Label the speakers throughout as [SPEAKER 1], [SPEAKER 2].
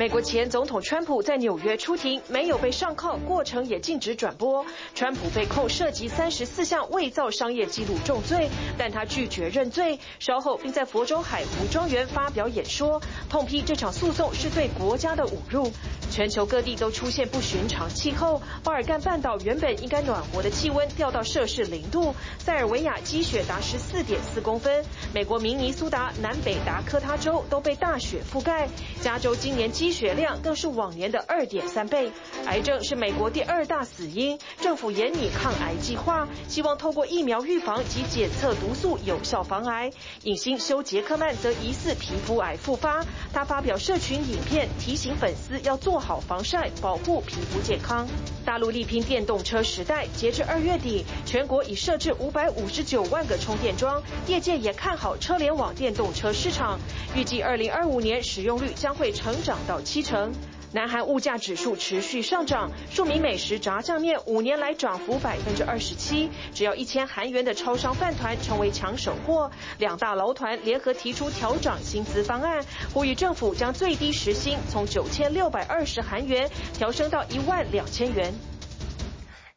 [SPEAKER 1] 美国前总统川普在纽约出庭，没有被上铐，过程也禁止转播。川普被控涉及三十四项伪造商业记录重罪，但他拒绝认罪。稍后并在佛州海湖庄园发表演说，痛批这场诉讼是对国家的侮辱。全球各地都出现不寻常气候，巴尔干半岛原本应该暖和的气温掉到摄氏零度，塞尔维亚积雪达十四点四公分，美国明尼苏达、南北达科他州都被大雪覆盖，加州今年积雪量更是往年的二点三倍。癌症是美国第二大死因，政府研拟抗癌计划，希望透过疫苗预防及检测毒素有效防癌。影星休杰克曼则疑似皮肤癌复发，他发表社群影片提醒粉丝要做好防晒，保护皮肤健康。大陆力拼电动车时代，截至二月底，全国已设置五百五十九万个充电桩。业界也看好车联网电动车市场，预计二零二五年使用率将会成长到七成。南韩物价指数持续上涨，庶民美食炸酱面五年来涨幅百分之二十七，只要一千韩元的超商饭团成为抢手货。两大劳团联合提出调整薪资方案，呼吁政府将最低时薪从九千六百二十韩元调升到一万两千元。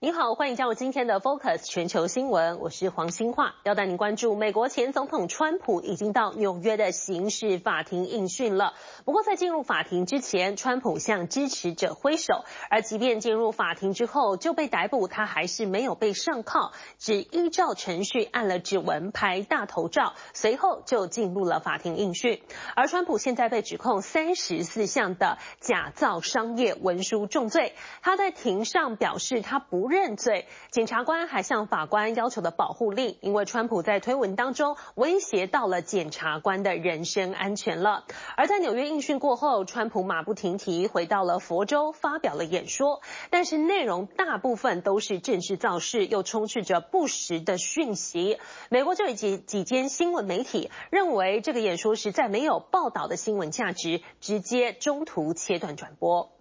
[SPEAKER 2] 您好，欢迎加入今天的 Focus 全球新闻，我是黄兴化，要带您关注美国前总统川普已经到纽约的刑事法庭应讯了。不过在进入法庭之前，川普向支持者挥手，而即便进入法庭之后就被逮捕，他还是没有被上铐，只依照程序按了指纹拍大头照，随后就进入了法庭应讯。而川普现在被指控三十四项的假造商业文书重罪，他在庭上表示他不。认罪，检察官还向法官要求的保护令，因为川普在推文当中威胁到了检察官的人身安全了。而在纽约应讯过后，川普马不停蹄回到了佛州发表了演说，但是内容大部分都是政治造势，又充斥着不实的讯息。美国就有几几间新闻媒体认为这个演说实在没有报道的新闻价值，直接中途切断转播。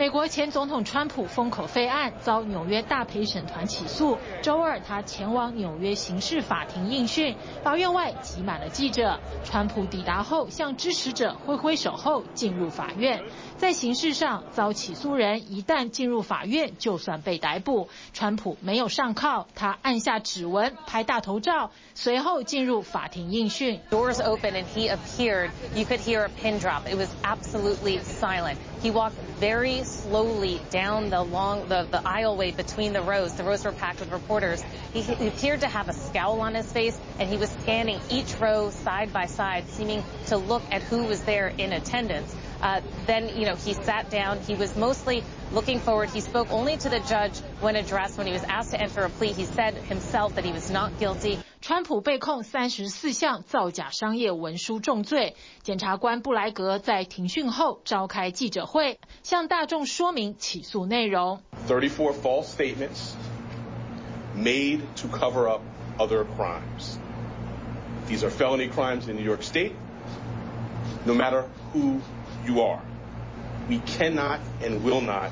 [SPEAKER 3] 美国前总统川普封口费案遭纽约大陪审团起诉，周二他前往纽约刑事法庭应讯，法院外挤满了记者。川普抵达后向支持者挥挥手后进入法院。在刑事上，遭起诉人一旦进入法院，就算被逮捕。川普没有上铐，他按下指纹拍大头照，随后进入法庭应讯。
[SPEAKER 4] Doors open and he appeared. You could hear a pin drop. It was absolutely silent. He walked very slowly down the long the the aisleway between the rows. The rows were packed with reporters. He, he appeared to have a scowl on his face, and he was scanning each row side by side, seeming to look at who was there in attendance. Uh, then, you know, he sat down. He was mostly looking forward. He spoke only to the judge when addressed. When he was asked to enter a plea, he said himself that he was not guilty.
[SPEAKER 3] 川普被控三十四项造假商业文书重罪。检察官布莱格在庭讯后召开记者会，向大众说明起诉内容。
[SPEAKER 5] Thirty-four false statements made to cover up other crimes. These are felony crimes in New York State. No matter who you are. We cannot and will not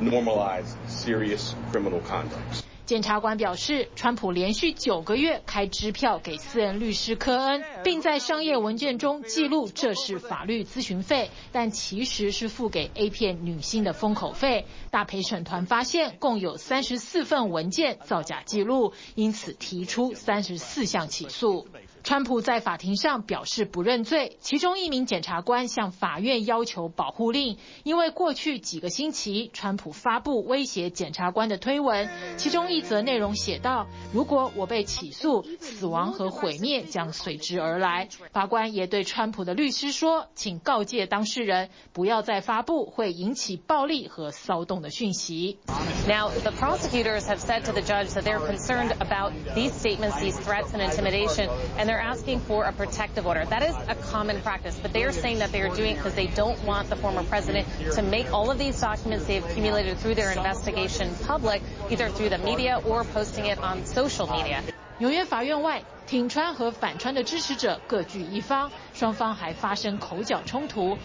[SPEAKER 5] normalize serious criminal conduct.
[SPEAKER 3] 检察官表示，川普连续九个月开支票给私人律师科恩，并在商业文件中记录这是法律咨询费，但其实是付给 A 片女星的封口费。大陪审团发现共有三十四份文件造假记录，因此提出三十四项起诉。川普在法庭上表示不认罪，其中一名检察官向法院要求保护令，因为过去几个星期，川普发布威胁检察官的推文，其中一则内容写道：“如果我被起诉，死亡和毁灭将随之而来。”法官也对川普的律师说：“请告诫当事人不要再发布会引起暴力和骚动的讯息。”
[SPEAKER 4] Now, the prosecutors have said to the judge that they're concerned about these statements, these threats and intimidation, and they're They're asking for a protective order. That is a common practice, but they are saying that they are doing it because they don't want the former president to make all of these documents they've accumulated through their investigation public, either through the media or posting it on social media.
[SPEAKER 3] 纽约法院外， 挺川和反川的支持者各据一方，双方还发生口角冲突。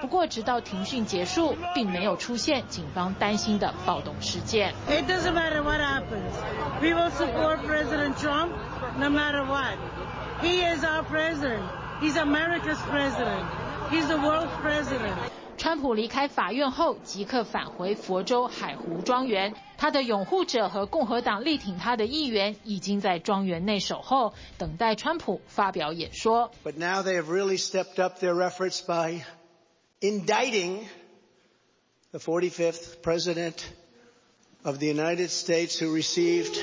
[SPEAKER 3] 不过，直到庭讯结束，并没有出现警方担心的暴动事件。
[SPEAKER 6] It doesn't matter what happens. We will support President Trump no matter what. He is our president. He's America's president. He's the world's president.
[SPEAKER 3] 川普离开法院后，即刻返回佛州海湖庄园。他的拥护者和共和党力挺他的议员已经在庄园内守候，等待川普发表演说。
[SPEAKER 7] But now they have really stepped up their efforts by indicting the 45th president of the United States who received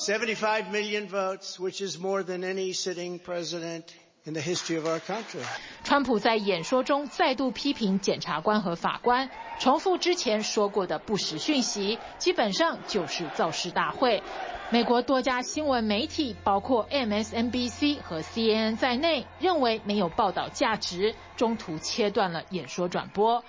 [SPEAKER 7] 75 million votes, which is more than any sitting president in the history of our country.
[SPEAKER 3] 川普在演说中再度批评检察官和法官，重复之前说过的不实讯息，基本上就是造势大会。美国多家新闻媒体，包括 MSNBC 和 CNN 在内，认为没有报道价值，中途切断了演说转播。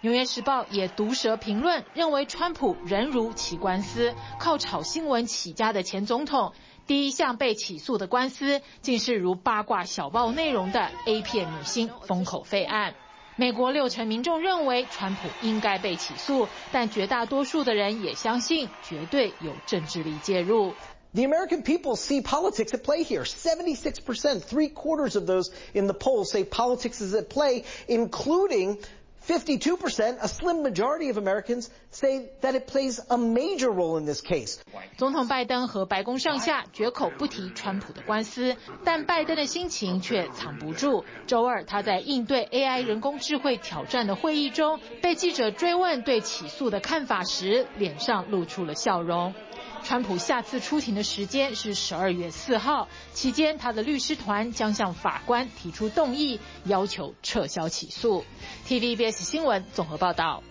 [SPEAKER 3] 纽约时报也毒舌评论，认为川普人如其官司，靠炒新闻起家的前总统，第一项被起诉的官司，竟是如八卦小报内容的 A 片女星封口费案。美国六成民众认为川普应该被起诉，但绝大多数的人也相信绝对有政治力介入。
[SPEAKER 8] The American people see politics at play here. 76%, three quarters of those in the poll say politics is at play, including 52%, a slim majority of Americans say that it plays a major role in this case.
[SPEAKER 3] 总统拜登和白宫上下绝口不提川普的官司，但拜登的心情却藏不住。周二，他在应对 AI 人工智慧挑战的会议中，被记者追问对起诉的看法时，脸上露出了笑容。川普下次出庭的时间是十二月四号，期间他的律师团将向法官提出动议，要求撤销起诉。TVBS 新闻综合报道。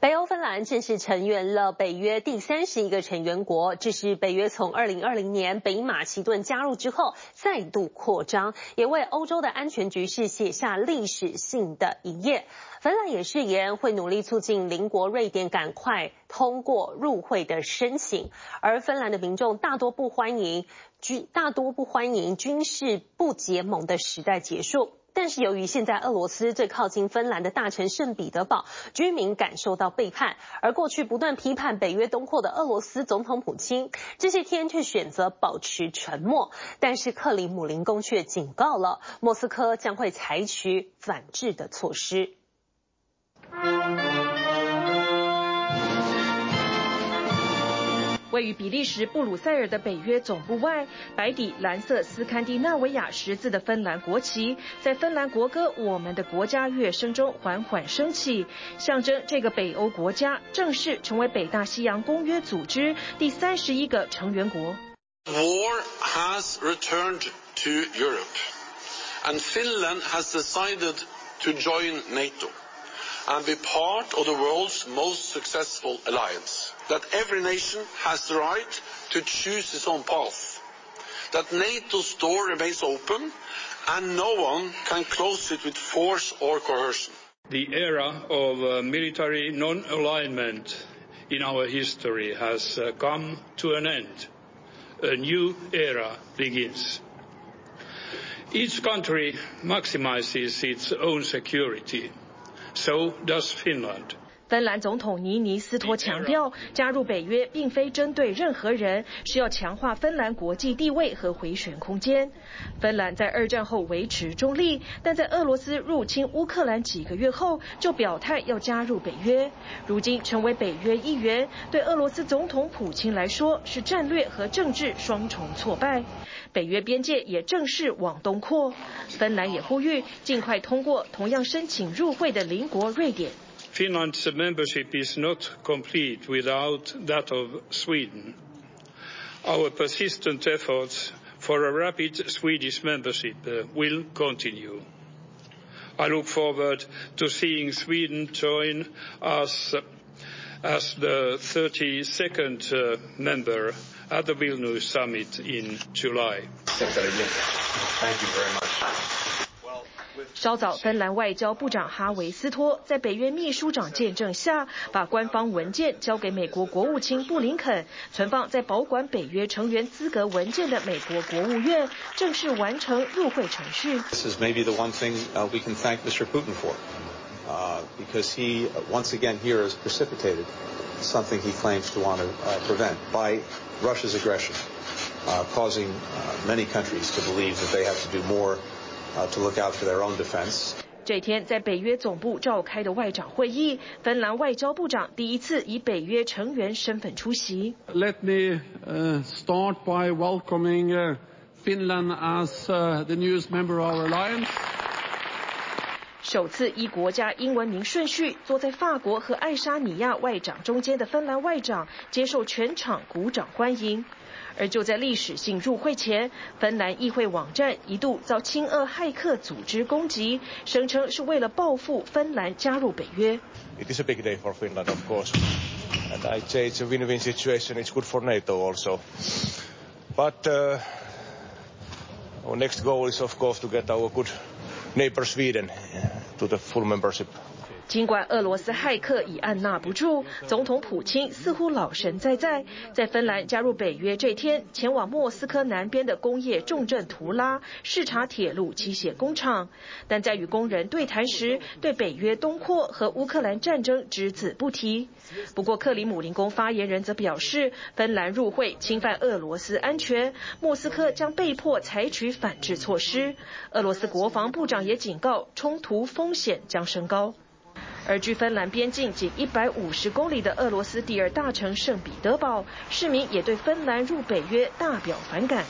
[SPEAKER 2] 北欧芬兰正式成员了北约第三十一个成员国，这是北约从二零二零年北马其顿加入之后再度扩张，也为欧洲的安全局势写下历史性的一页。芬兰也誓言会努力促进邻国瑞典赶快通过入会的申请，而芬兰的民众大多不欢迎军大多不欢迎军事不结盟的时代结束。但是由于现在俄罗斯最靠近芬兰的大城圣彼得堡居民感受到背叛，而过去不断批判北约东扩的俄罗斯总统普京这些天却选择保持沉默。但是克里姆林宫却警告了莫斯科将会采取反制的措施。
[SPEAKER 1] 位于比利时布鲁塞尔的北约总部外，白底蓝色斯堪的纳维亚十字的芬兰国旗，在芬兰国歌《我们的国家》乐声中缓缓升起，象征这个北欧国家正式成为北大西洋公约组织第三十一个成员国。
[SPEAKER 9] War has returned to Europe, and Finland has decided to join NATO. And be part of the world's most successful alliance. That every nation has the right to choose its own path. That NATO's door remains open and no one can close it with force or coercion.
[SPEAKER 10] The era of uh, military non-alignment in our history has uh, come to an end. A new era begins. Each country maximizes its own security. So does Finland.
[SPEAKER 1] 芬兰总统尼尼斯托强调，加入北约并非针对任何人，是要强化芬兰国际地位和回旋空间。芬兰在二战后维持中立，但在俄罗斯入侵乌克兰几个月后，就表态要加入北约。如今成为北约一员，对俄罗斯总统普京来说是战略和政治双重挫败。北约边界也正式往东扩，芬兰也呼吁尽快通过同样申请入会的邻国瑞典。
[SPEAKER 10] Finland's membership is not complete without that of Sweden. Our persistent efforts for a rapid Swedish membership will continue. I look forward to seeing Sweden join us as the 32nd member at the Vilnius summit in July.
[SPEAKER 9] Thank you very much.
[SPEAKER 1] 稍早，芬兰外交部长哈维斯托在北约秘书长见证下，把官方文件交给美国国务卿布林肯，存放在保管北约成员资格文件的美国国务院正式完成入会程序。
[SPEAKER 11] This is maybe the one thing we can thank Mr. Putin for, because he once again here has precipitated something he claims to want to uh, prevent by Russia's aggression, uh, causing uh, many countries to believe that they have to do more uh, to look out for their own defense.
[SPEAKER 1] 这天在北约总部召开的外长会议，芬兰外交部长第一次以北约成员身份出席。
[SPEAKER 12] Let me uh, start by welcoming uh, Finland as uh, the newest member of our alliance.
[SPEAKER 1] 首次依国家英文名顺序坐在法国和爱沙尼亚外长中间的芬兰外长接受全场鼓掌欢迎。而就在历史性入会前，芬兰议会网站一度遭亲俄骇客组织攻击，声称是为了报复芬兰加入北约。
[SPEAKER 13] It is a big day for Finland, of course, and I'd say it's a win-win situation. It's good for NATO also, but uh, our next goal is, of course, to get our good neighbor Sweden to the full membership.
[SPEAKER 1] 尽管俄罗斯骇客已按捺不住，总统普京似乎老神在在。在芬兰加入北约这天，前往莫斯科南边的工业重镇图拉视察铁路机械工厂，但在与工人对谈时，对北约东扩和乌克兰战争只字不提。不过，克里姆林宫发言人则表示，芬兰入会侵犯俄罗斯安全，莫斯科将被迫采取反制措施。俄罗斯国防部长也警告，冲突风险将升高。而距芬兰边境仅一百五十公里的俄罗斯第二大城圣彼得堡，市民也对芬兰入北约大表反感。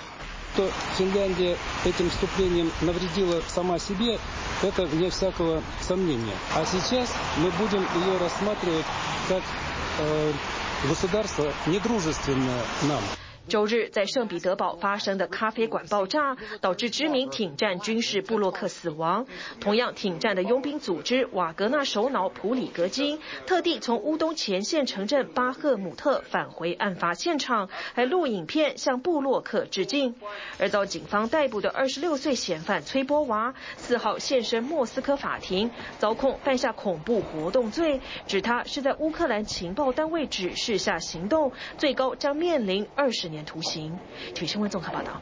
[SPEAKER 1] 周日，在圣彼得堡发生的咖啡馆爆炸，导致知名挺战军事部落客死亡。同样挺战的佣兵组织瓦格纳首脑普里格金，特地从乌东前线城镇巴赫姆特返回案发现场，还录影片向部落客致敬。而遭警方逮捕的二十六岁嫌犯崔波娃，四号现身莫斯科法庭，遭控犯下恐怖活动罪，指他是在乌克兰情报单位指示下行动，最高将面临二十。年徒刑。体育新闻综合报道。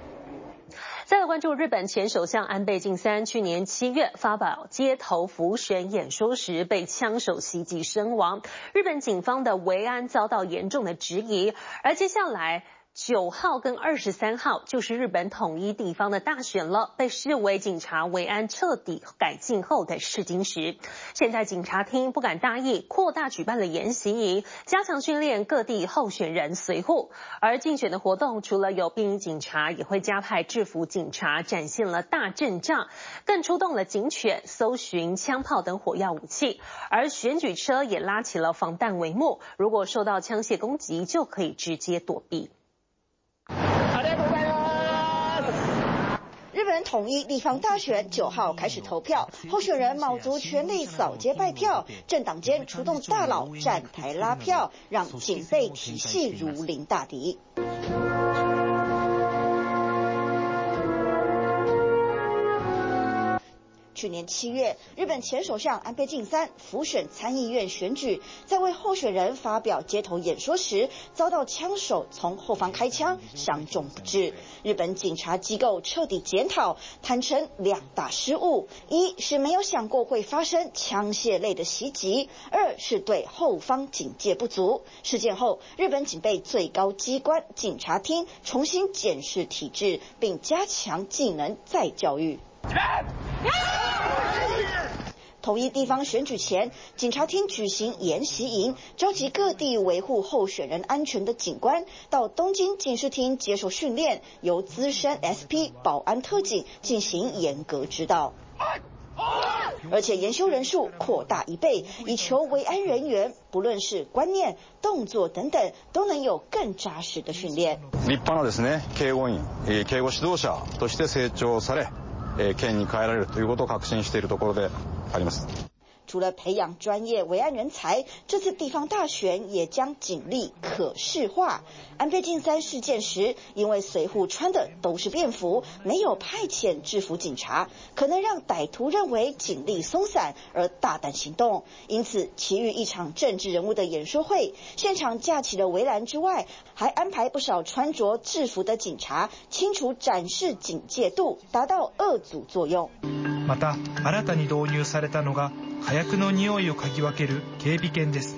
[SPEAKER 2] 再来关注日本前首相安倍晋三，去年七月发表街头浮选演说时被枪手袭击身亡，日本警方的维安遭到严重的质疑，而接下来。九号跟二十三号就是日本统一地方的大选了，被视为警察维安彻底改进后的试金石。现在警察厅不敢大意，扩大举办了演习营，加强训练各地候选人随护。而竞选的活动除了有便衣警察，也会加派制服警察，展现了大阵仗，更出动了警犬搜寻枪炮等火药武器。而选举车也拉起了防弹帷幕，如果受到枪械攻击，就可以直接躲避。
[SPEAKER 14] 统一地方大选九号开始投票，候选人卯足全力扫街拜票，政党间出动大佬站台拉票，让警备体系如临大敌。去年七月，日本前首相安倍晋三辅选参议院选举，在为候选人发表街头演说时，遭到枪手从后方开枪，伤重不治。日本警察机构彻底检讨，坦承两大失误：一是没有想过会发生枪械类的袭击；二是对后方警戒不足。事件后，日本警备最高机关警察厅重新检视体制，并加强技能再教育。统一地方选举前，警察厅举行演习营，召集各地维护候选人安全的警官到东京警视厅接受训练，由资深 SP 保安特警进行严格指导。而且研修人数扩大一倍，以求维安人员不论是观念、动作等等，都能有更扎实的训练。
[SPEAKER 15] 立派なですね、警护员、警护指导者として成长され。 県に帰られるということを确信しているところであります。
[SPEAKER 14] 除了培养专业维安人才，这次地方大选也将警力可视化。安倍晋三事件时，因为随扈穿的都是便服，没有派遣制服警察，可能让歹徒认为警力松散而大胆行动。因此，其余一场政治人物的演说会，现场架起了围栏之外， 还安排不少穿着制服的警察，清楚展示警戒度，达到遏阻作用。
[SPEAKER 16] また新たに导入されたのが火药の匂いを嗅ぎ分ける警备犬です。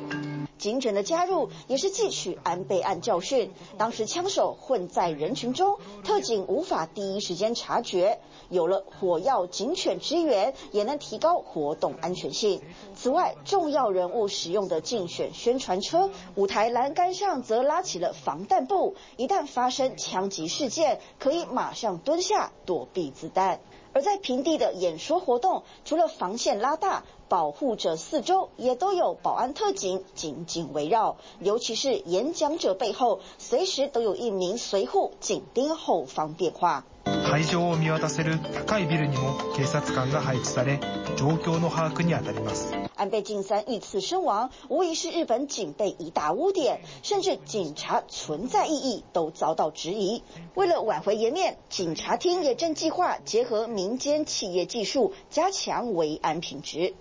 [SPEAKER 14] 警犬的加入也是汲取安倍案教训。当时枪手混在人群中，特警无法第一时间察觉。有了火药警犬支援，也能提高活动安全性。此外，重要人物使用的竞选宣传车舞台栏杆上则拉起了防弹布，一旦发生枪击事件，可以马上蹲下躲避子弹。而在平地的演说活动，除了防线拉大，保护者四周也都有保安特警紧紧围绕，尤其是演讲者背后，随时都有一名随护紧盯后方变化。
[SPEAKER 16] 会场を见渡せる高いビルにも警察官が配置され、状况の把握に当たります。
[SPEAKER 14] 安倍晋三遇刺身亡，无疑是日本警备一大污点，甚至警察存在意义都遭到质疑。为了挽回颜面，警察厅也正计划结合民间企业技术，加强维安品质。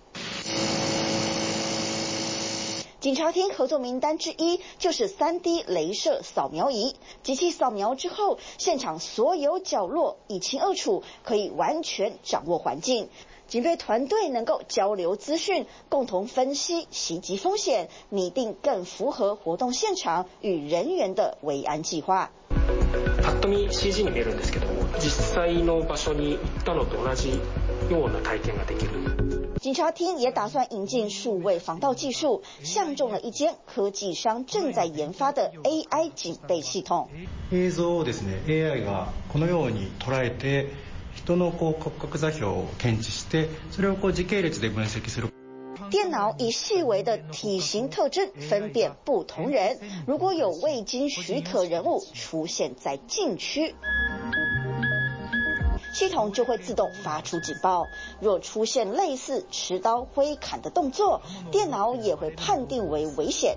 [SPEAKER 14] 警察厅合作名单之一就是三 D 雷射扫描仪，机器扫描之后，现场所有角落一清二楚，可以完全掌握环境。警备团队能够交流资讯，共同分析袭击风险，拟定更符合活动现场与人员的维安计划。
[SPEAKER 17] ぱっと见 CG に见えるんですけども，実际の场所に行ったのと同じような体验ができる。
[SPEAKER 14] 警察厅也打算引进数位防盗技术，相中了一间科技商正在研发的 AI 警备系统。
[SPEAKER 18] 映像をですね，AI がこのように捉えて人のこう骨格座标を検知して，それをこう时系列で分析する。
[SPEAKER 14] 电脑以细微的体型特征分辨不同人，如果有未经许可人物出现在禁区。 系统就会自动发出警报，若出现类似持刀挥砍的动作，电脑也会判定为危险。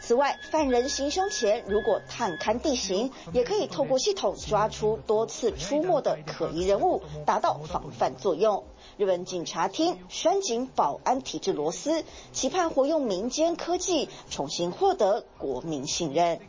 [SPEAKER 14] 此外，犯人行凶前如果探勘地形，也可以透过系统抓出多次出没的可疑人物，达到防范作用。日本警察厅拴紧保安体制螺丝，期盼活用民间科技，重新获得国民信任。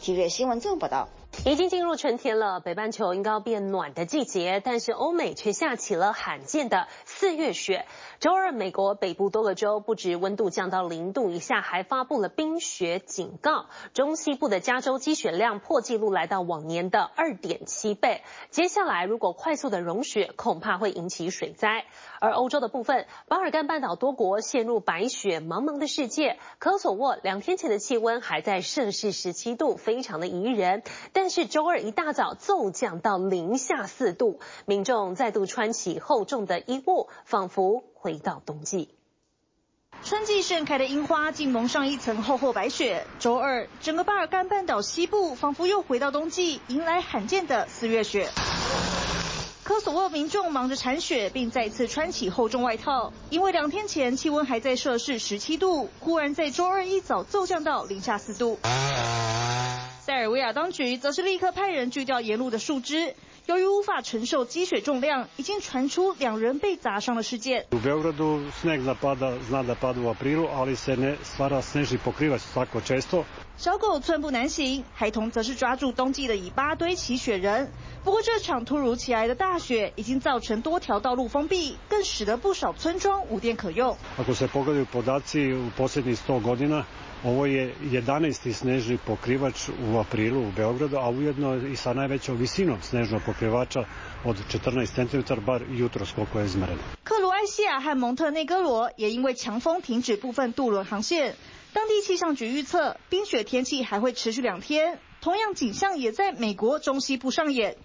[SPEAKER 14] 体育新闻综合报道。
[SPEAKER 2] 已经进入春天了，北半球应该要变暖的季节，但是欧美却下起了罕见的四月雪。周二，美国北部多个州不止温度降到零度以下，还发布了冰雪警告。中西部的加州积雪量破纪录，来到往年的二点七倍。接下来，如果快速的融雪，恐怕会引起水灾。而欧洲的部分，巴尔干半岛多国陷入白雪茫茫的世界。科索沃两天前的气温还在摄氏十七度，非常的宜人。但是周二一大早骤降到零下四度，民众再度穿起厚重的衣物，仿佛。回到冬季，
[SPEAKER 19] 春季盛开的樱花竟蒙上一层厚厚白雪。周二，整个巴尔干半岛西部仿佛又回到冬季，迎来罕见的四月雪。科索沃民众忙着铲雪，并再次穿起厚重外套，因为两天前气温还在摄氏十七度，忽然在周二一早骤降到零下四度。塞尔维亚当局则是立刻派人锯掉沿路的树枝。由于无法承受积水重量，已经传出两人被砸伤的事件。小狗寸步难行，孩童则是抓住冬季的尾巴堆起雪人。不过这场突如其来的大雪已经造成多条道路封闭，更使得不少村庄无电可用。克罗埃西亚和蒙特内哥罗也因为强风停止部分渡轮航线。当地气象局预测，冰雪天气还会持续两天。同样景象也在美国中西部上演。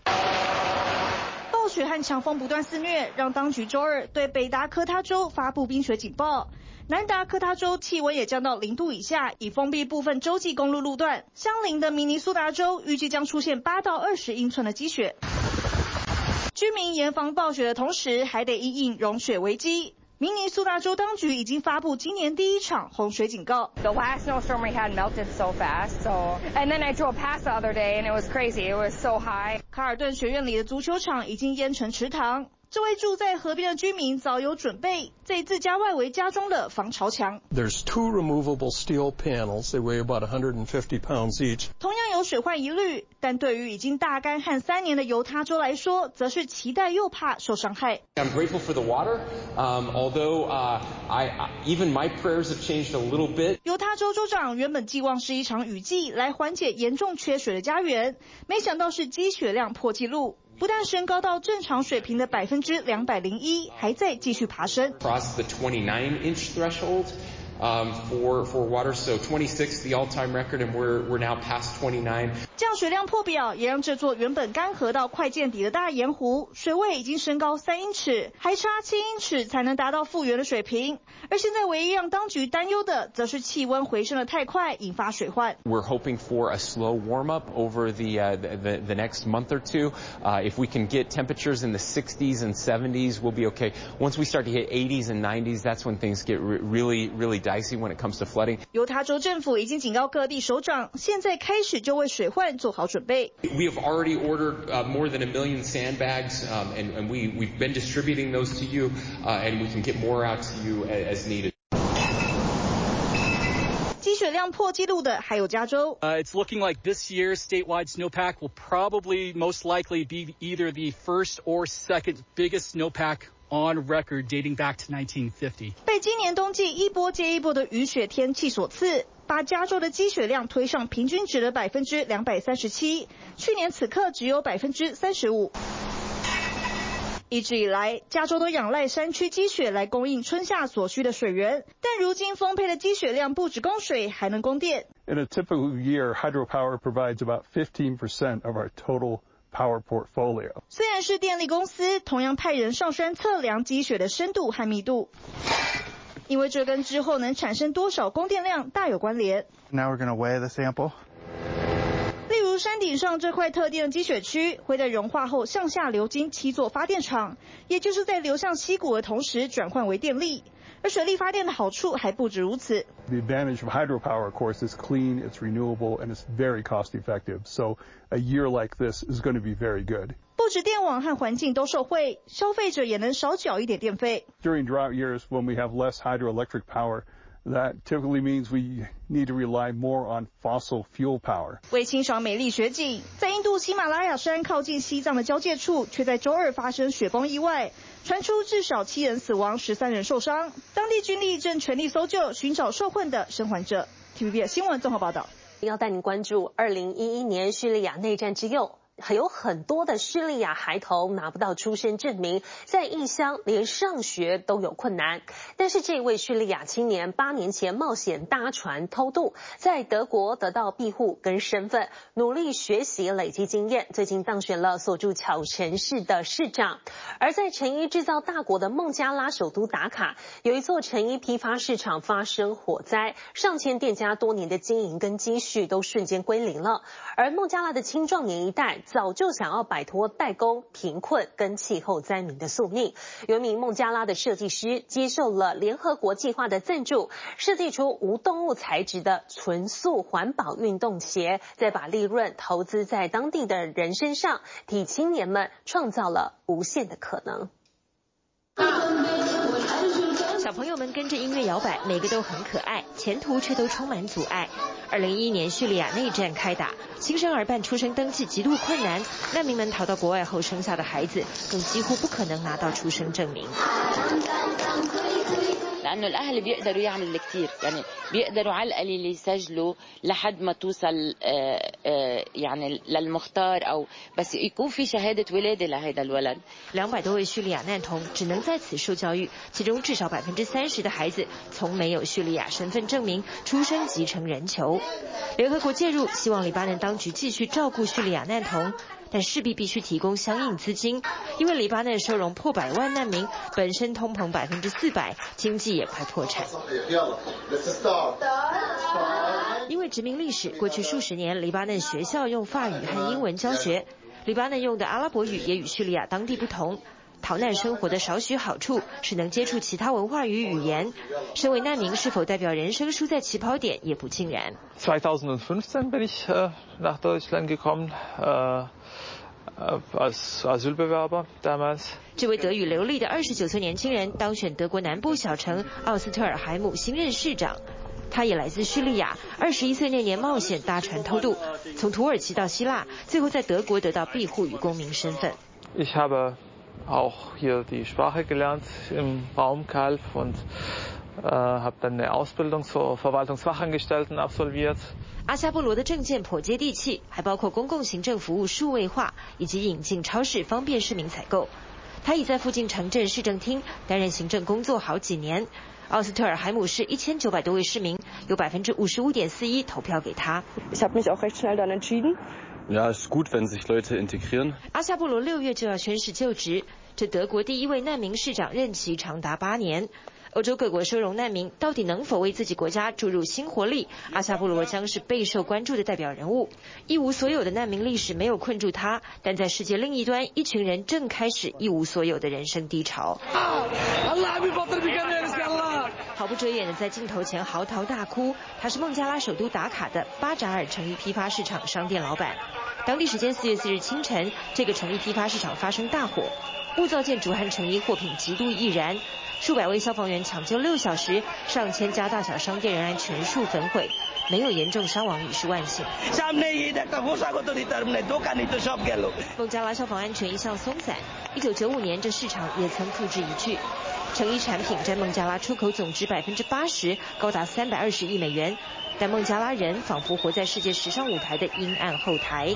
[SPEAKER 19] 暴雪和强风不断肆虐，让当局周二对北达科他州发布冰雪警报。南达科他州气温也降到零度以下，已封闭部分洲际公路路段。相邻的明尼苏达州预计将出现八到二十英寸的积雪。居民严防暴雪的同时，还得因应融雪危机。明尼苏达州当局已经发布今年第一场洪水警告。
[SPEAKER 20] The last snowstorm we had melted so fast, so and then I drove past the other day and it was crazy. It was so high.
[SPEAKER 19] 卡尔顿学院里的足球场已经淹成池塘。这位住在河边的居民早有准备，在自家外围加装了防潮墙。
[SPEAKER 21] There's two removable steel panels. They weigh about 150 pounds each.
[SPEAKER 19] 同样有有水患疑虑，但对于已经大干旱三年的犹他州来说，则是期待又怕受伤害。
[SPEAKER 21] I'm grateful for the water, um, although uh, I, I, even my prayers have changed a little bit.
[SPEAKER 19] 犹他州州长原本寄望是一场雨季来缓解严重缺水的家园，没想到是积雪量破纪录，不但升高到正常水平的百分之两百零一，还在继续爬升。
[SPEAKER 21] Across the 29 inch threshold. Um, for for water, so 26 the all-time record, and we're we're now past 29.
[SPEAKER 19] 降水量破表，也让这座原本干涸到快见底的大盐湖，水位已经升高三英尺，还差七英尺才能达到复原的水平。而现在唯一让当局担忧的，则是气温回升的太快，引发水患。
[SPEAKER 21] We're hoping for a slow warm-up over the, uh, the the next month or two. Uh, if we can get temperatures in the 60s and 70s, we'll be okay. Once we start to hit 80s and 90s, that's when things get re really really dicey when it comes to flooding.
[SPEAKER 19] 犹他州政府已经警告各地首长，现在开始就为水患做好准备。
[SPEAKER 21] We have already ordered uh, more than a million sandbags, um, and, and we, we've been distributing those to you, uh, and we can get more out to you as needed.
[SPEAKER 19] 积雪量破纪录的还有加州。
[SPEAKER 22] Uh, it's looking like this year's statewide snowpack will probably most likely be either the first or second biggest snowpack on record dating back to 1950.
[SPEAKER 19] 被今年冬季一波接一波的雨雪天气所赐， 把加州的积雪量推上平均值的百分之两百三十七，去年此刻只有百分之三十五。一直以来，加州都仰赖山区积雪来供应春夏所需的水源，但如今丰沛的积雪量不止供水，还能供电。
[SPEAKER 23] In a typical year, hydropower provides about 15% of our total power portfolio.
[SPEAKER 19] 虽然是电力公司，同样派人上山测量积雪的深度和密度，因为这跟之后能产生多少供电量大有关联。
[SPEAKER 23] Now we're going to weigh the sample.
[SPEAKER 19] 例如山顶上这块特定的积雪区，会在融化后向下流经七座发电厂，也就是在流向溪谷的同时转换为电力。而水力发电的好处还不止如此。
[SPEAKER 23] The advantage of hydropower, of course, is clean, it's renewable, and it's very cost effective. So a year like this is going to be very good.
[SPEAKER 19] 不止电网和环境都受惠，消费者也能少缴一点电费。
[SPEAKER 23] During drought years, when we have less hydroelectric power, That typically means we need to rely more on fossil fuel power.
[SPEAKER 19] 为清爽美丽雪景，在印度喜马拉雅山靠近西藏的交界处，却在周二发生雪崩意外，传出至少七人死亡，十三人受伤。当地军力正全力搜救，寻找受困的生还者。TVB 新闻综合报道。
[SPEAKER 2] 要带您关注二零一一年叙利亚内战之后。还有很多的叙利亚孩童拿不到出生证明，在异乡连上学都有困难。但是这位叙利亚青年八年前冒险搭船偷渡，在德国得到庇护跟身份，努力学习累积经验，最近当选了所住巧城市的市长。而在成衣制造大国的孟加拉首都达卡，有一座成衣批发市场发生火灾，上千店家多年的经营跟积蓄都瞬间归零了。而孟加拉的青壮年一代。早就想要摆脱代工、贫困跟气候灾民的宿命。有一名孟加拉的设计师接受了联合国计划的赞助，设计出无动物材质的纯素环保运动鞋，再把利润投资在当地的人身上，替青年们创造了无限的可能。
[SPEAKER 24] 小朋友们跟着音乐摇摆，每个都很可爱，前途却都充满阻碍。二零一一年叙利亚内战开打，新生儿办出生登记极度困难，难民们逃到国外后生下的孩子更几乎不可能拿到出生证明。
[SPEAKER 25] لأنه الأهل بيقدروا يعملوا كتير يعني بيقدروا على القليل يسجلوا لحد ما توصل يعني للمختار أو بس يكون في شهادة ولادة لهذا الولد。
[SPEAKER 24] 两百多位叙利亚难童只能在此受教育，其中至少百分之三十的孩子从没有叙利亚身份证明，出生即成人球。联合国介入，希望黎巴嫩当局继续照顾叙利亚难童。 但势必必须提供相应资金，因为黎巴嫩收容破百万难民，本身通膨百分之四百，经济也快破产。因为殖民历史，过去数十年，黎巴嫩学校用法语和英文教学，黎巴嫩用的阿拉伯语也与叙利亚当地不同。逃难生活的少许好处是能接触其他文化与语言。身为难民，是否代表人生输在起跑点，也不尽然。
[SPEAKER 26] 2015 bin ich nach Deutschland gekommen, als Asylbewerber damals。
[SPEAKER 24] 这位德语流利的二十九岁年轻人当选德国南部小城奥斯特尔海姆新任市长。他也来自叙利亚，二十一岁那年冒险搭船偷渡，从土耳其到希腊，最后在德国得到庇护与公民身份。
[SPEAKER 26] Ich habe auch hier die Sprache gelernt im Raum KALF und äh, habe dann eine Ausbildung zur Verwaltungsfachangestellten absolviert。
[SPEAKER 24] 阿夏布罗的政见颇接地气，还包括公共行政服务数位化以及引进超市，方便市民采购。他已在附近城镇市政厅担任行政工作好几年。奥斯特尔海姆市一千九百多位市民，有百分之五十五点四一投票给他。阿夏布罗六月就要宣誓就职，这德国第一位难民市长任期长达八年。欧洲各国收容难民，到底能否为自己国家注入新活力？阿萨布罗将是备受关注的代表人物。一无所有的难民历史没有困住他，但在世界另一端，一群人正开始一无所有的人生低潮。毫不遮掩的在镜头前嚎啕大哭。他是孟加拉首都达卡的巴扎尔成衣批发市场商店老板。当地时间四月四日清晨，这个成衣批发市场发生大火，木造建筑和成衣货品极度易燃。数百位消防员抢救六小时，上千家大小商店仍然全数焚毁，没有严重伤亡，已是万幸。孟加拉消防安全一向松散，一九九五年这市场也曾付之一炬。成衣产品占孟加拉出口总值百分之八十，高达三百二十亿美元，但孟加拉人仿佛活在世界时尚舞台的阴暗后台。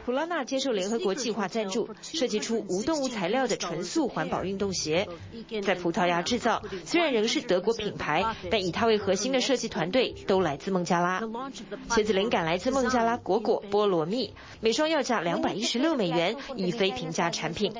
[SPEAKER 24] 普拉纳接受联合国计划赞助，设计出无动物材料的纯素环保运动鞋，在葡萄牙制造。虽然仍是德国品牌，但以它为核心的设计团队都来自孟加拉。鞋子灵感来自孟加拉果果菠萝蜜，每双要价两百一十六美元，已非平价产品。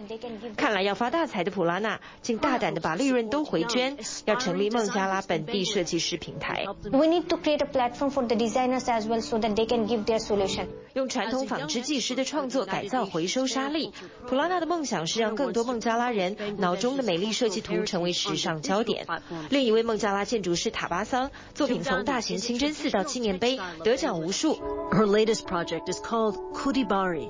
[SPEAKER 24] 看来要发大财的普拉纳，竟大胆的把利润都回捐，要成立孟加拉本地设计师平台。
[SPEAKER 27] We need to create a platform for the designers as well, so that they can give their solution.
[SPEAKER 24] 用传统纺织技师的创作改造回收沙粒，普拉纳的梦想是让更多孟加拉人脑中的美丽设计图成为时尚焦点。另一位孟加拉建筑师塔巴桑作品从大型清真寺到纪念碑得奖无数。
[SPEAKER 28] Her latest project is called Kudibari.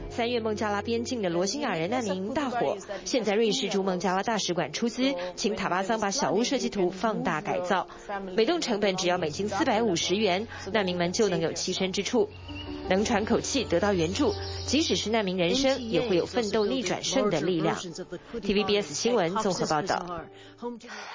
[SPEAKER 24] 三月孟加拉边境的罗兴亚人难民营大火，现在瑞士驻孟加拉大使馆出资，请塔巴桑把小屋设计图放大改造，每栋成本只要美金四百五十元，难民们就能有栖身之处。能喘口气，得到援助，即使是难民人生，也会有奋斗逆转胜的力量。TVBS 新闻综合报道。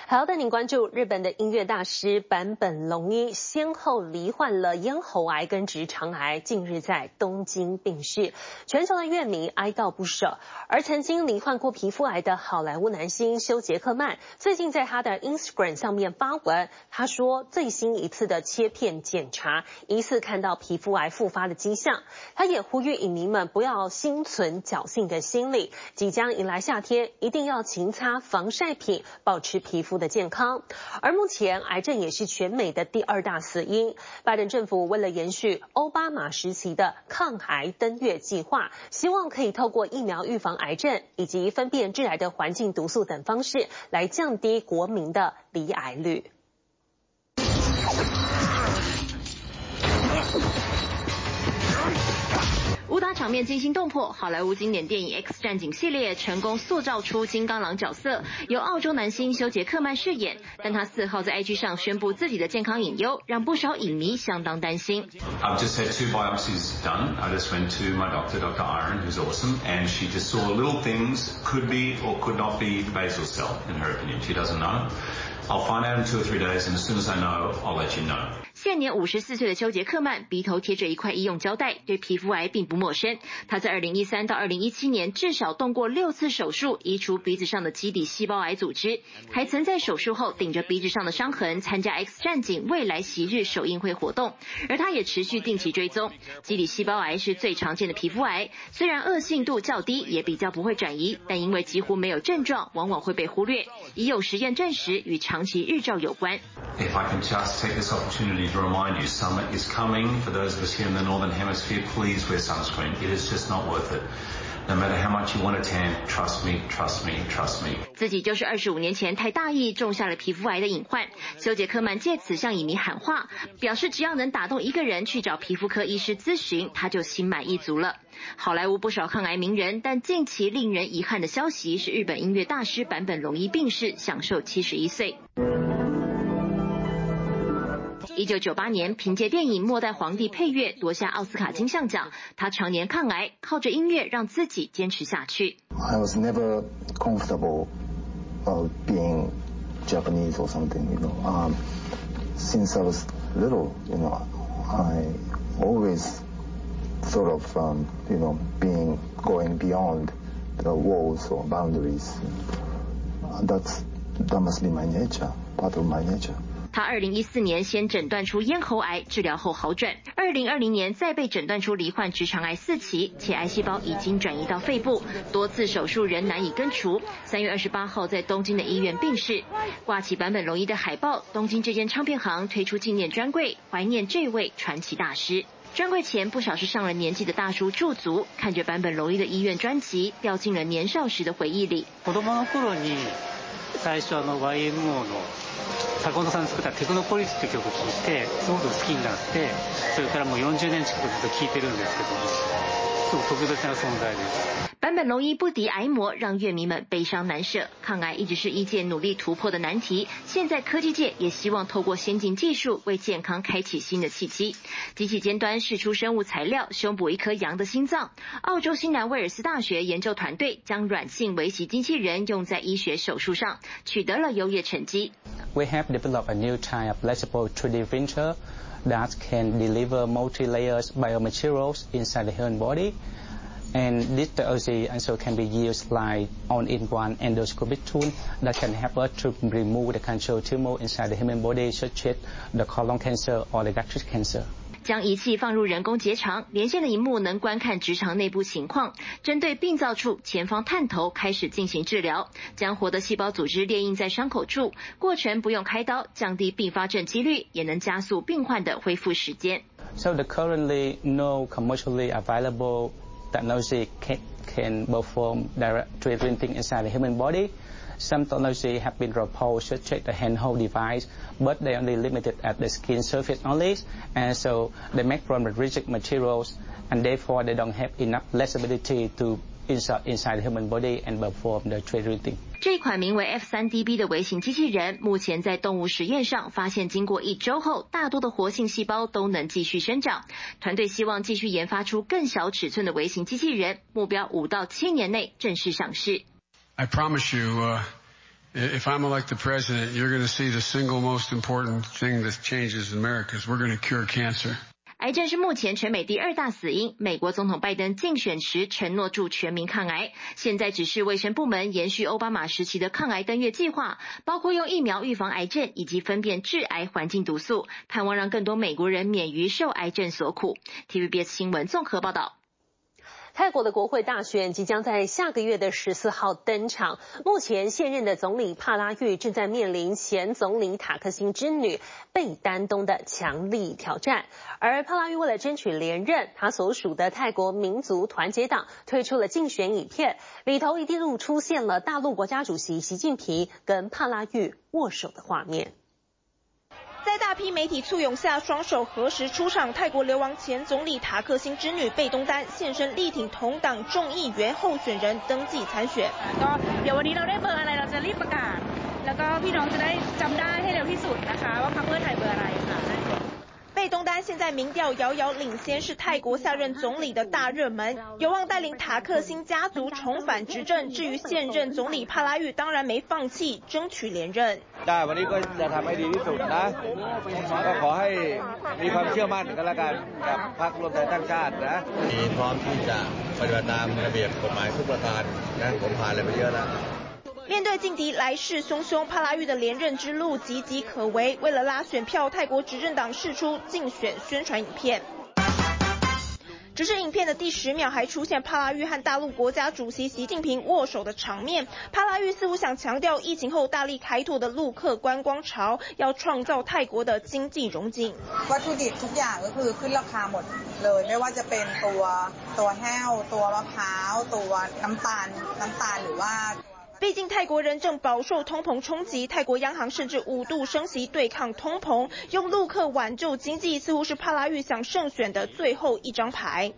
[SPEAKER 2] 还要带，您关注日本的音乐大师坂本龙一先后罹患了咽喉癌跟直肠癌，近日在东京病逝，全球的乐迷哀悼不舍。而曾经罹患过皮肤癌的好莱坞男星休杰克曼，最近在他的 Instagram 上面发文，他说最新一次的切片检查，疑似看到皮肤癌复发的迹象，他也呼吁影迷们不要心存侥幸的心理，即将迎来夏天，一定要勤擦防晒品，保持皮肤的健康。而目前，癌症也是全美的第二大死因。拜登政府为了延续欧巴马时期的抗癌登月计划，希望可以透过疫苗预防癌症以及分辨致癌的环境毒素等方式，来降低国民的罹癌率。武打场面惊心动魄，好莱坞经典电影《X 战警》系列成功塑造出金刚狼角色，由澳洲男星休杰克曼饰演。但他四号在 IG 上宣布自己的健康隐忧，让不少影迷相当担心。
[SPEAKER 29] 现年五十四岁的休杰克曼鼻头贴着一块医用胶带，对皮肤癌并不陌生。他在二零一三到二零一七年至少动过六次手术，移除鼻子上的基底细胞癌组织，还曾在手术后顶着鼻子上的伤痕参加 X 战警未来昔日首映会活动。而他也持续定期追踪。基底细胞癌是最常见的皮肤癌，虽然恶性度较低，也比较不会转移，但因为几乎没有症状，往往会被忽略。已有实验证实与长期日照有关。
[SPEAKER 30] If I can just take this to remind you, summer is coming. For those of us here in the northern hemisphere, please wear sunscreen. It is just not worth it. No matter how much you want to tan, trust me, trust me, trust me.
[SPEAKER 29] 自己就是二十五年前太大意，种下了皮肤癌的隐患。修杰克曼借此向影迷喊话，表示只要能打动一个人去找皮肤科医师咨询，他就心满意足了。好莱坞不少抗癌名人，但近期令人遗憾的消息是，日本音乐大师坂本龙一病逝，享受七十一岁。一九九八年，凭借电影《末代皇帝》配乐夺下奥斯卡金像奖。他常年抗癌，靠着音乐让自己坚持下去。
[SPEAKER 31] I was never comfortable of being Japanese or something, you know. Um, since I was little, you know, I always thought of, um, you know, being going beyond the walls or boundaries. That's that must be my nature, part of my nature.
[SPEAKER 29] 他二零一四年先诊断出咽喉癌，治疗后好转。二零二零年再被诊断出罹患直肠癌四期，且癌细胞已经转移到肺部，多次手术仍难以根除。三月二十八号在东京的医院病逝。挂起版本龙一的海报，东京这间唱片行推出纪念专柜，怀念这位传奇大师。专柜前不少是上了年纪的大叔驻足，看着版本龙一的医院专辑，掉进了年少时的回忆里。
[SPEAKER 32] 坂本さん作ったテクノポリスって曲を聴いてすごく好きになってそれからもう40年近くずっと聴いてるんですけどもすごく特別な存在です。
[SPEAKER 29] 版本龙一不敌癌魔，让乐迷们悲伤难舍。抗癌一直是一界努力突破的难题，现在科技界也希望透过先进技术为健康开启新的契机。机器尖端试出生物材料，修补一颗羊的心脏。澳洲新南威尔斯大学研究团队将软性微型机器人用在医学手术上，取得了优异成绩。
[SPEAKER 33] We have developed a new type of flexible 3D printer that can deliver multi-layers biomaterials inside the human body. And this technology also can be used like on in one endoscopic tool that can help us to remove the cancer tumor inside the human body, such as the colon cancer or the gastric cancer.
[SPEAKER 29] 将仪器放入人工结肠，连线的萤幕能观看直肠内部情况，针对病灶处前方探头开始进行治疗，将活的细胞组织列印在伤口处，过程不用开刀，降低并发症几率，也能加速病患的恢复时间。
[SPEAKER 33] So the currently no commercially available technology can, can perform direct 3D printing inside the human body. Some technology have been proposed to check the handheld device, but they are only limited at the skin surface only, and so they make from the rigid materials, and therefore they don't have enough flexibility to inside the human body and perform the 3D printing.
[SPEAKER 29] 这款名为 F3DB 的微型机器人，目前在动物实验上发现，经过一周后，大多的活性细胞都能继续生长。团队希望继续研发出更小尺寸的微型机器人，目标五到七年内正式上市。
[SPEAKER 34] I promise you, uh, if I'm elected president, you're going to see the single most important thing that changes America is we're going to cure cancer.
[SPEAKER 29] 癌症是目前全美第二大死因。美国总统拜登竞选时承诺助全民抗癌，现在只是卫生部门延续奥巴马时期的抗癌登月计划，包括用疫苗预防癌症以及分辨致癌环境毒素，盼望让更多美国人免于受癌症所苦。TVBS 新闻综合报道。
[SPEAKER 2] 泰国的国会大选即将在下个月的十四号登场。目前现任的总理帕拉育正在面临前总理塔克辛之女贝丹东的强力挑战。而帕拉育为了争取连任，他所属的泰国民族团结党推出了竞选影片，里头一度出现了大陆国家主席习近平跟帕拉育握手的画面。
[SPEAKER 35] 在大批媒体簇拥下，双手合十出场。泰国流亡前总理塔克辛之女贝东丹现身力挺同党众议员候选人登记参选。贝东丹现现在民调遥遥领先，是泰国下任总理的大热门，有望带领塔克辛家族重返执政。至于现任总理帕拉育，当然没放弃，争取连任。面对劲敌来势汹汹，帕拉育的连任之路岌岌可危。为了拉选票，泰国执政党释出竞选宣传影片。只是影片的第十秒还出现帕拉育和大陆国家主席习近平握手的场面。帕拉育似乎想强调，疫情后大力开拓的陆客观光潮，要创造泰国的经济荣景。毕竟泰国人正饱受通膨冲击，泰国央行甚至五度升息对抗通膨，用陆客挽救经济，似乎是帕拉育想胜选的最后一张牌。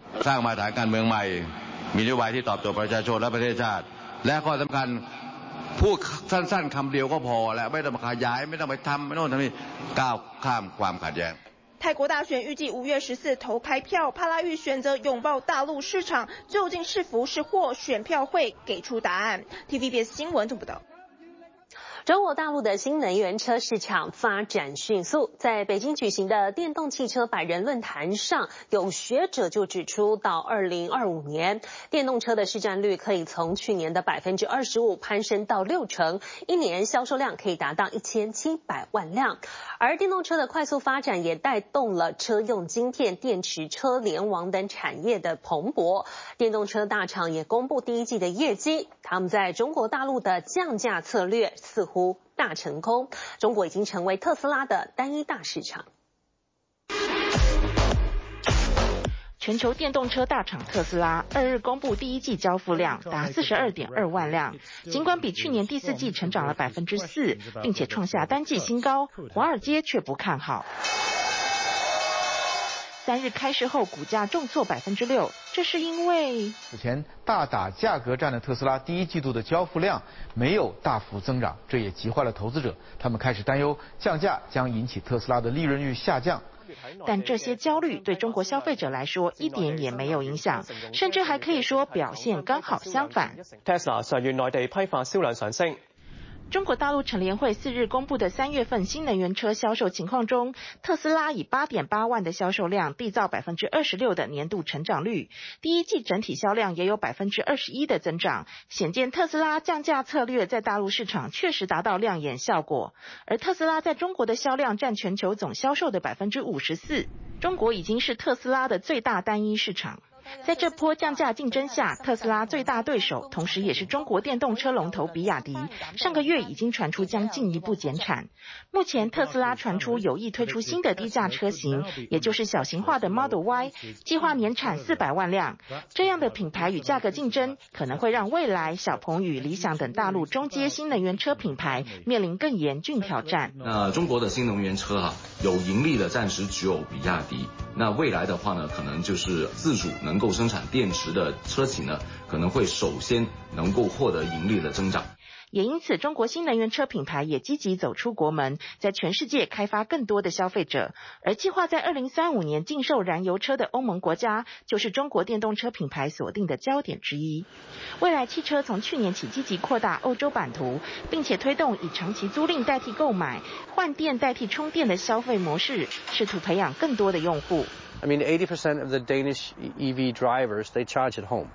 [SPEAKER 35] 泰国大选预计五月十四投开票，帕拉育选择拥抱大陆市场，究竟是福是祸？选票会给出答案。TVBS 新闻做不到。
[SPEAKER 2] 中国大陆的新能源车市场发展迅速，在北京举行的电动汽车百人论坛上，有学者就指出，到二零二五年，电动车的市占率可以从去年的百分之二十五攀升到六成，一年销售量可以达到一千七百万辆。而电动车的快速发展也带动了车用晶片、电池、车联网等产业的蓬勃。电动车大厂也公布第一季的业绩，他们在中国大陆的降价策略似乎大成功，中国已经成为特斯拉的单一大市场。
[SPEAKER 36] 全球电动车大厂特斯拉二日公布第一季交付量达四十二点二万辆，尽管比去年第四季成长了百分之四，并且创下单季新高，华尔街却不看好。三日开市后，股价重挫百分之六，这是因为
[SPEAKER 37] 此前大打价格战的特斯拉第一季度的交付量没有大幅增长，这也急坏了投资者，他们开始担忧降价将引起特斯拉的利润率下降。
[SPEAKER 36] 但这些焦虑对中国消费者来说一点也没有影响，甚至还可以说表现刚好相反。
[SPEAKER 38] Tesla 上月内地批发销量上升。
[SPEAKER 36] 中国大陆乘联会四日公布的三月份新能源车销售情况中，特斯拉以八点八万的销售量缔造百分之二十六的年度成长率，第一季整体销量也有百分之二十一的增长，显见特斯拉降价策略在大陆市场确实达到亮眼效果。而特斯拉在中国的销量占全球总销售的百分之五十四，中国已经是特斯拉的最大单一市场。在这波降价竞争下，特斯拉最大对手，同时也是中国电动车龙头比亚迪，上个月已经传出将进一步减产。目前特斯拉传出有意推出新的低价车型，也就是小型化的 Model Y，计划年产四百万辆。这样的品牌与价格竞争，可能会让未来、小鹏与理想等大陆中阶新能源车品牌面临更严峻挑战。
[SPEAKER 39] 那中国的新能源车哈，有盈利的暂时只有比亚迪。那未来的话呢，可能就是自主能能够生产电池的车企呢，可能会首先能够获得盈利的增长。
[SPEAKER 36] 也因此，中国新能源车品牌也积极走出国门，在全世界开发更多的消费者。而计划在二零三五年禁售燃油车的欧盟国家，就是中国电动车品牌锁定的焦点之一。蔚来汽车从去年起积极扩大欧洲版图，并且推动以长期租赁代替购买、换电代替充电的消费模式，试图培养更多的用户。
[SPEAKER 38] I mean, 80% of the Danish EV drivers, they charge at home.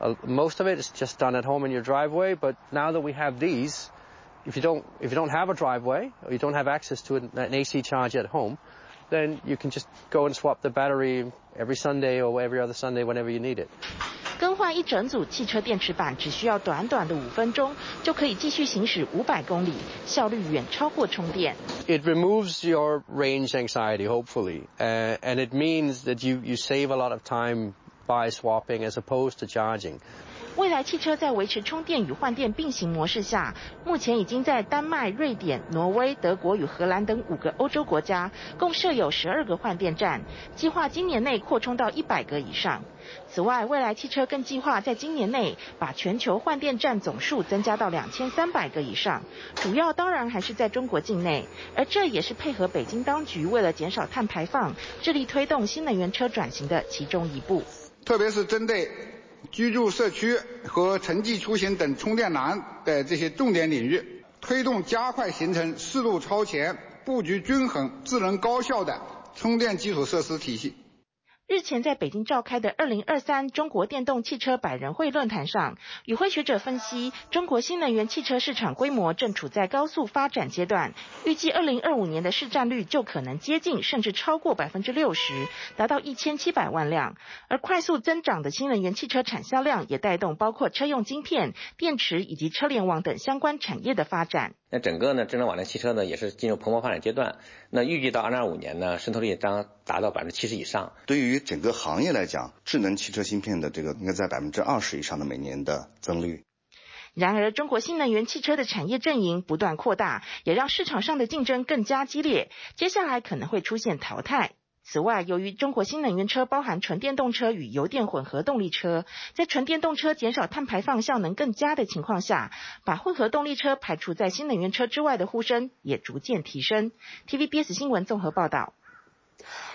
[SPEAKER 38] Uh, most of it is just done at home in your driveway, but now that we have these, if you don't, if you don't have a driveway or you don't have access to an, an AC charge at home, then you can just go and swap the battery every Sunday or every other Sunday whenever you need it.
[SPEAKER 36] 更换一整组汽车电池板只需要短短的五分钟，就可以继续行驶五百公里，效率远超过充电。
[SPEAKER 38] It removes your range anxiety, hopefully, uh, and it means that you you save a lot of time by swapping as opposed to charging.
[SPEAKER 36] 蔚来汽车在维持充电与换电并行模式下，目前已经在丹麦、瑞典、挪威、德国与荷兰等五个欧洲国家共设有十二个换电站，计划今年内扩充到一百个以上。此外，未来汽车更计划在今年内把全球换电站总数增加到两千三百个以上，主要当然还是在中国境内，而这也是配合北京当局为了减少碳排放，致力推动新能源车转型的其中一步。
[SPEAKER 40] 特别是针对居住社区和城际出行等充电难的这些重点领域，推动加快形成适度超前、布局均衡、智能高效的充电基础设施体系。
[SPEAKER 36] 日前在北京召开的二零二三中国电动汽车百人会论坛上，与会学者分析，中国新能源汽车市场规模正处在高速发展阶段，预计二零二五年的市占率就可能接近甚至超过百分之六十，达到一千七百万辆。而快速增长的新能源汽车产销量，也带动包括车用晶片、电池以及车联网等相关产业的发展。
[SPEAKER 41] 那整个呢，智能网联汽车呢，也是进入蓬勃发展阶段。那预计到二零二五年呢，渗透率将达到百分之七十以上。
[SPEAKER 42] 对于整个行业来讲，智能汽车芯片的这个应该在百分之二十以上的每年的增率。
[SPEAKER 36] 然而，中国新能源汽车的产业阵营不断扩大，也让市场上的竞争更加激烈。接下来可能会出现淘汰。此外，由于中国新能源车包含纯电动车与油电混合动力车，在纯电动车减少碳排放效能更佳的情况下，把混合动力车排除在新能源车之外的呼声也逐渐提升。TVBS 新闻综合报道。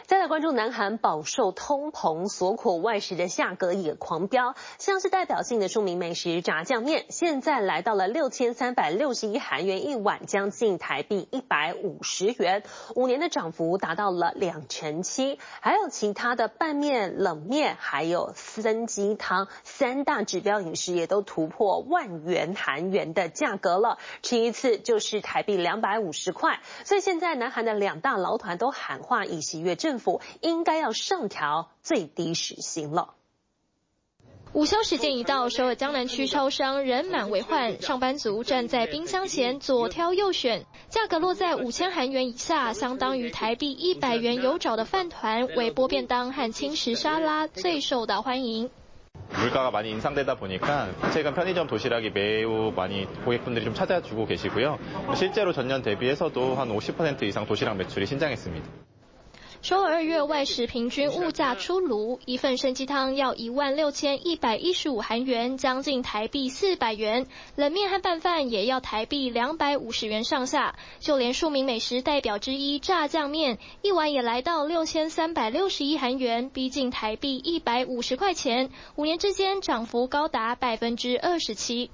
[SPEAKER 2] 再来关注南韩饱受通膨所苦，外食的价格也狂飙。像是代表性的著名美食炸酱面，现在来到了六千三百六十一韩元一碗，将近台币一百五十元，五年的涨幅达到了两成七。还有其他的拌面、冷面，还有参鸡汤，三大指标饮食也都突破万元韩元的价格了，吃一次就是台币两百五十块。所以现在南韩的两大劳团都喊话，以喜悦政府应该要上调最低时薪了。
[SPEAKER 43] 午休时间一到，首尔江南区超商人满为患，上班族站在冰箱前左挑右选，价格落在五千韩元以下，相当于台币一百元有找的饭团、微波便当和轻食沙拉最受到欢迎。
[SPEAKER 44] 물가가많이인상되다보니까최근편의점도시락이매우많이고객분들이좀찾아주고계시고요실제로전년대비해서도한50%이상도시락매출이신장했습니다。
[SPEAKER 43] 首二月外食平均物价出炉，一份生鸡汤要一万六千一百一十五韩元，将近台币四百元；冷面和拌饭也要台币两百五十元上下。就连数名美食代表之一炸酱面，一碗也来到六千三百六十一韩元，逼近台币一百五十块钱。五年之间涨幅高达百分之二十七。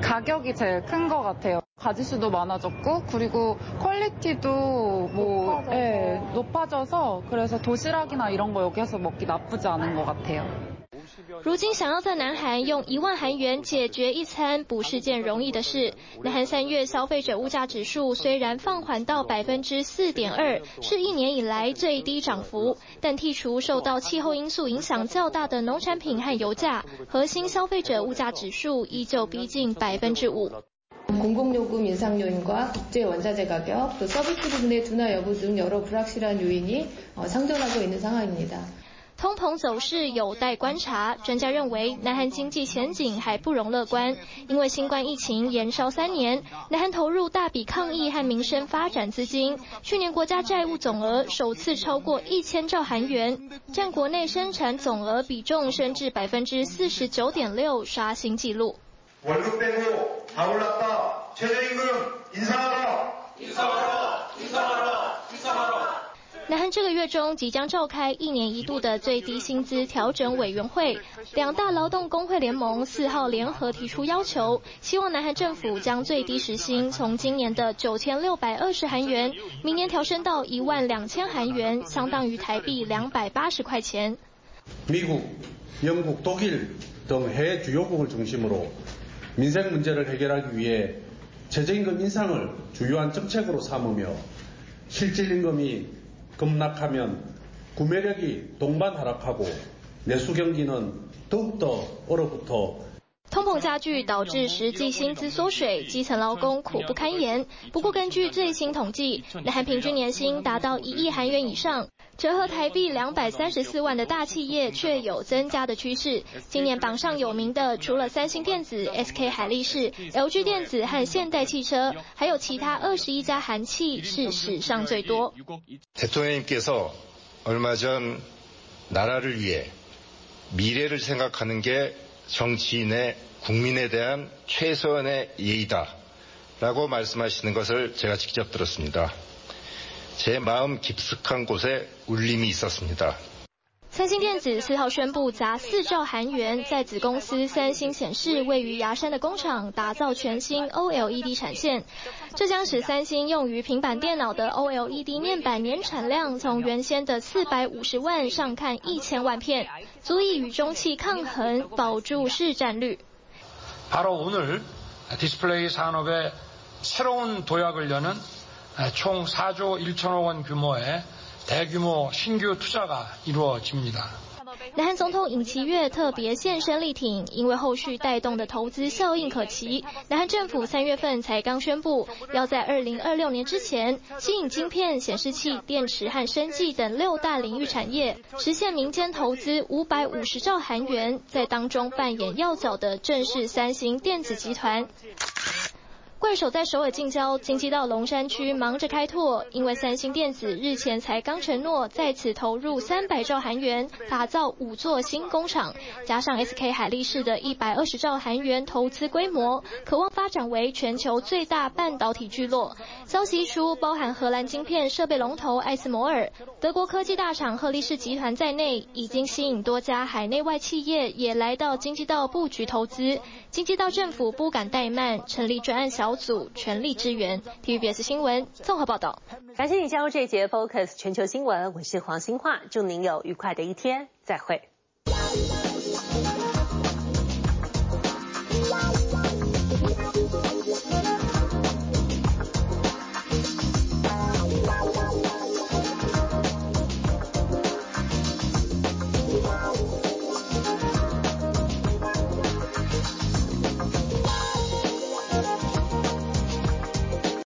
[SPEAKER 45] 가격이 제일 큰 것 같아요 가짓수도 많아졌고 그리고 퀄리티도 뭐예 높아져서 그래서 도시락이나 이런 거 여기에서 먹기 나쁘지 않은 것 같아요。
[SPEAKER 43] 如今想要在南韩用一万韩元解决一餐，不是件容易的事。南韩三月消费者物价指数虽然放缓到百分之四点二，是一年以来最低涨幅，但剔除受到气候因素影响较大的农产品和油价，核心消费者物价指数依旧逼近百分之五。
[SPEAKER 46] 공공요금인상요인과 국제원자재 가격 또 서비스 부분의 둔화 여부 등 여러 불확실한 요인이 상존하고 있는 상황입니다。
[SPEAKER 43] 通膨走势有待观察，专家认为南韩经济前景还不容乐观，因为新冠疫情延烧三年，南韩投入大笔抗疫和民生发展资金，去年国家债务总额首次超过一千兆韩元，占国内生产总额比重升至百分之四十九点六，刷新纪录。南韩这个月中即将召开一年一度的最低薪资调整委员会，两大劳动工会联盟四号联合提出要求，希望南韩政府将最低时薪从今年的九千六百二十韩元，明年调升到一万两千韩元，相当于台币两百八十块钱。
[SPEAKER 47] 美国、英国、독일等해외주요국을중심으로民生문제를해결하기위해 최저임금인상을주요한政策으로삼으며실질임금이 급락하면 구매력이 동반 하락하고 내수 경기는 더욱 더얼어붙어。
[SPEAKER 43] 通膨加剧导致实际薪资缩水，基层劳工苦不堪言。不过，根据最新统计，南韩平均年薪达到一亿韩元以上， 折合台币两百三十四万的大企业却有增加的趋势。今年榜上有名的，除了三星电子、SK 海力士、LG 电子和现代汽车，还有其他二十一家韩企是史上最多。
[SPEAKER 48] 대통령님께서얼마전나라를위해미래를생각하는게정치인의국민에대한최소한의예의다라고말씀하시는것을제가직접들었습니다 제 마음 깊숙한 곳에 울림이 있었습니다。
[SPEAKER 43] 三星电子四号宣布砸四兆韩元，在子公司三星显示位于牙山的工厂打造全新 OLED 产线，这将使三星用于平板电脑的 OLED 面板年产量从原先的四百五十万上看一千万片，足以与中企抗衡，保住市占率。
[SPEAKER 49] 바로오늘디스플레이산업에새로운도약을여는 총4조1천억원규모의大规模新旧투자가 이루어집니다。
[SPEAKER 43] 南韩总统尹锡悦特别现身力挺，因为后续带动的投资效应可期。南韩政府三月份才刚宣布，要在二零二六年之前吸引晶片、显示器、电池和生技等六大领域产业，实现民间投资五百五十兆韩元，在当中扮演要角的正是三星电子集团。 怪手在首尔近郊京畿道龙山区忙着开拓，因为三星电子日前才刚承诺在此投入三百兆韩元打造五座新工厂，加上 SK 海力士的一百二十兆韩元投资规模，可望发展为全球最大半导体聚落。消息一出，包含荷兰晶片设备龙头艾斯摩尔、德国科技大厂赫力士集团在内，已经吸引多家海内外企业也来到京畿道布局投资。京畿道政府不敢怠慢，成立专案小。小组全力支援。TVBS 新闻综合报道。
[SPEAKER 2] 感谢你加入这一节 Focus 全球新闻，我是黄新化，祝您有愉快的一天，再会。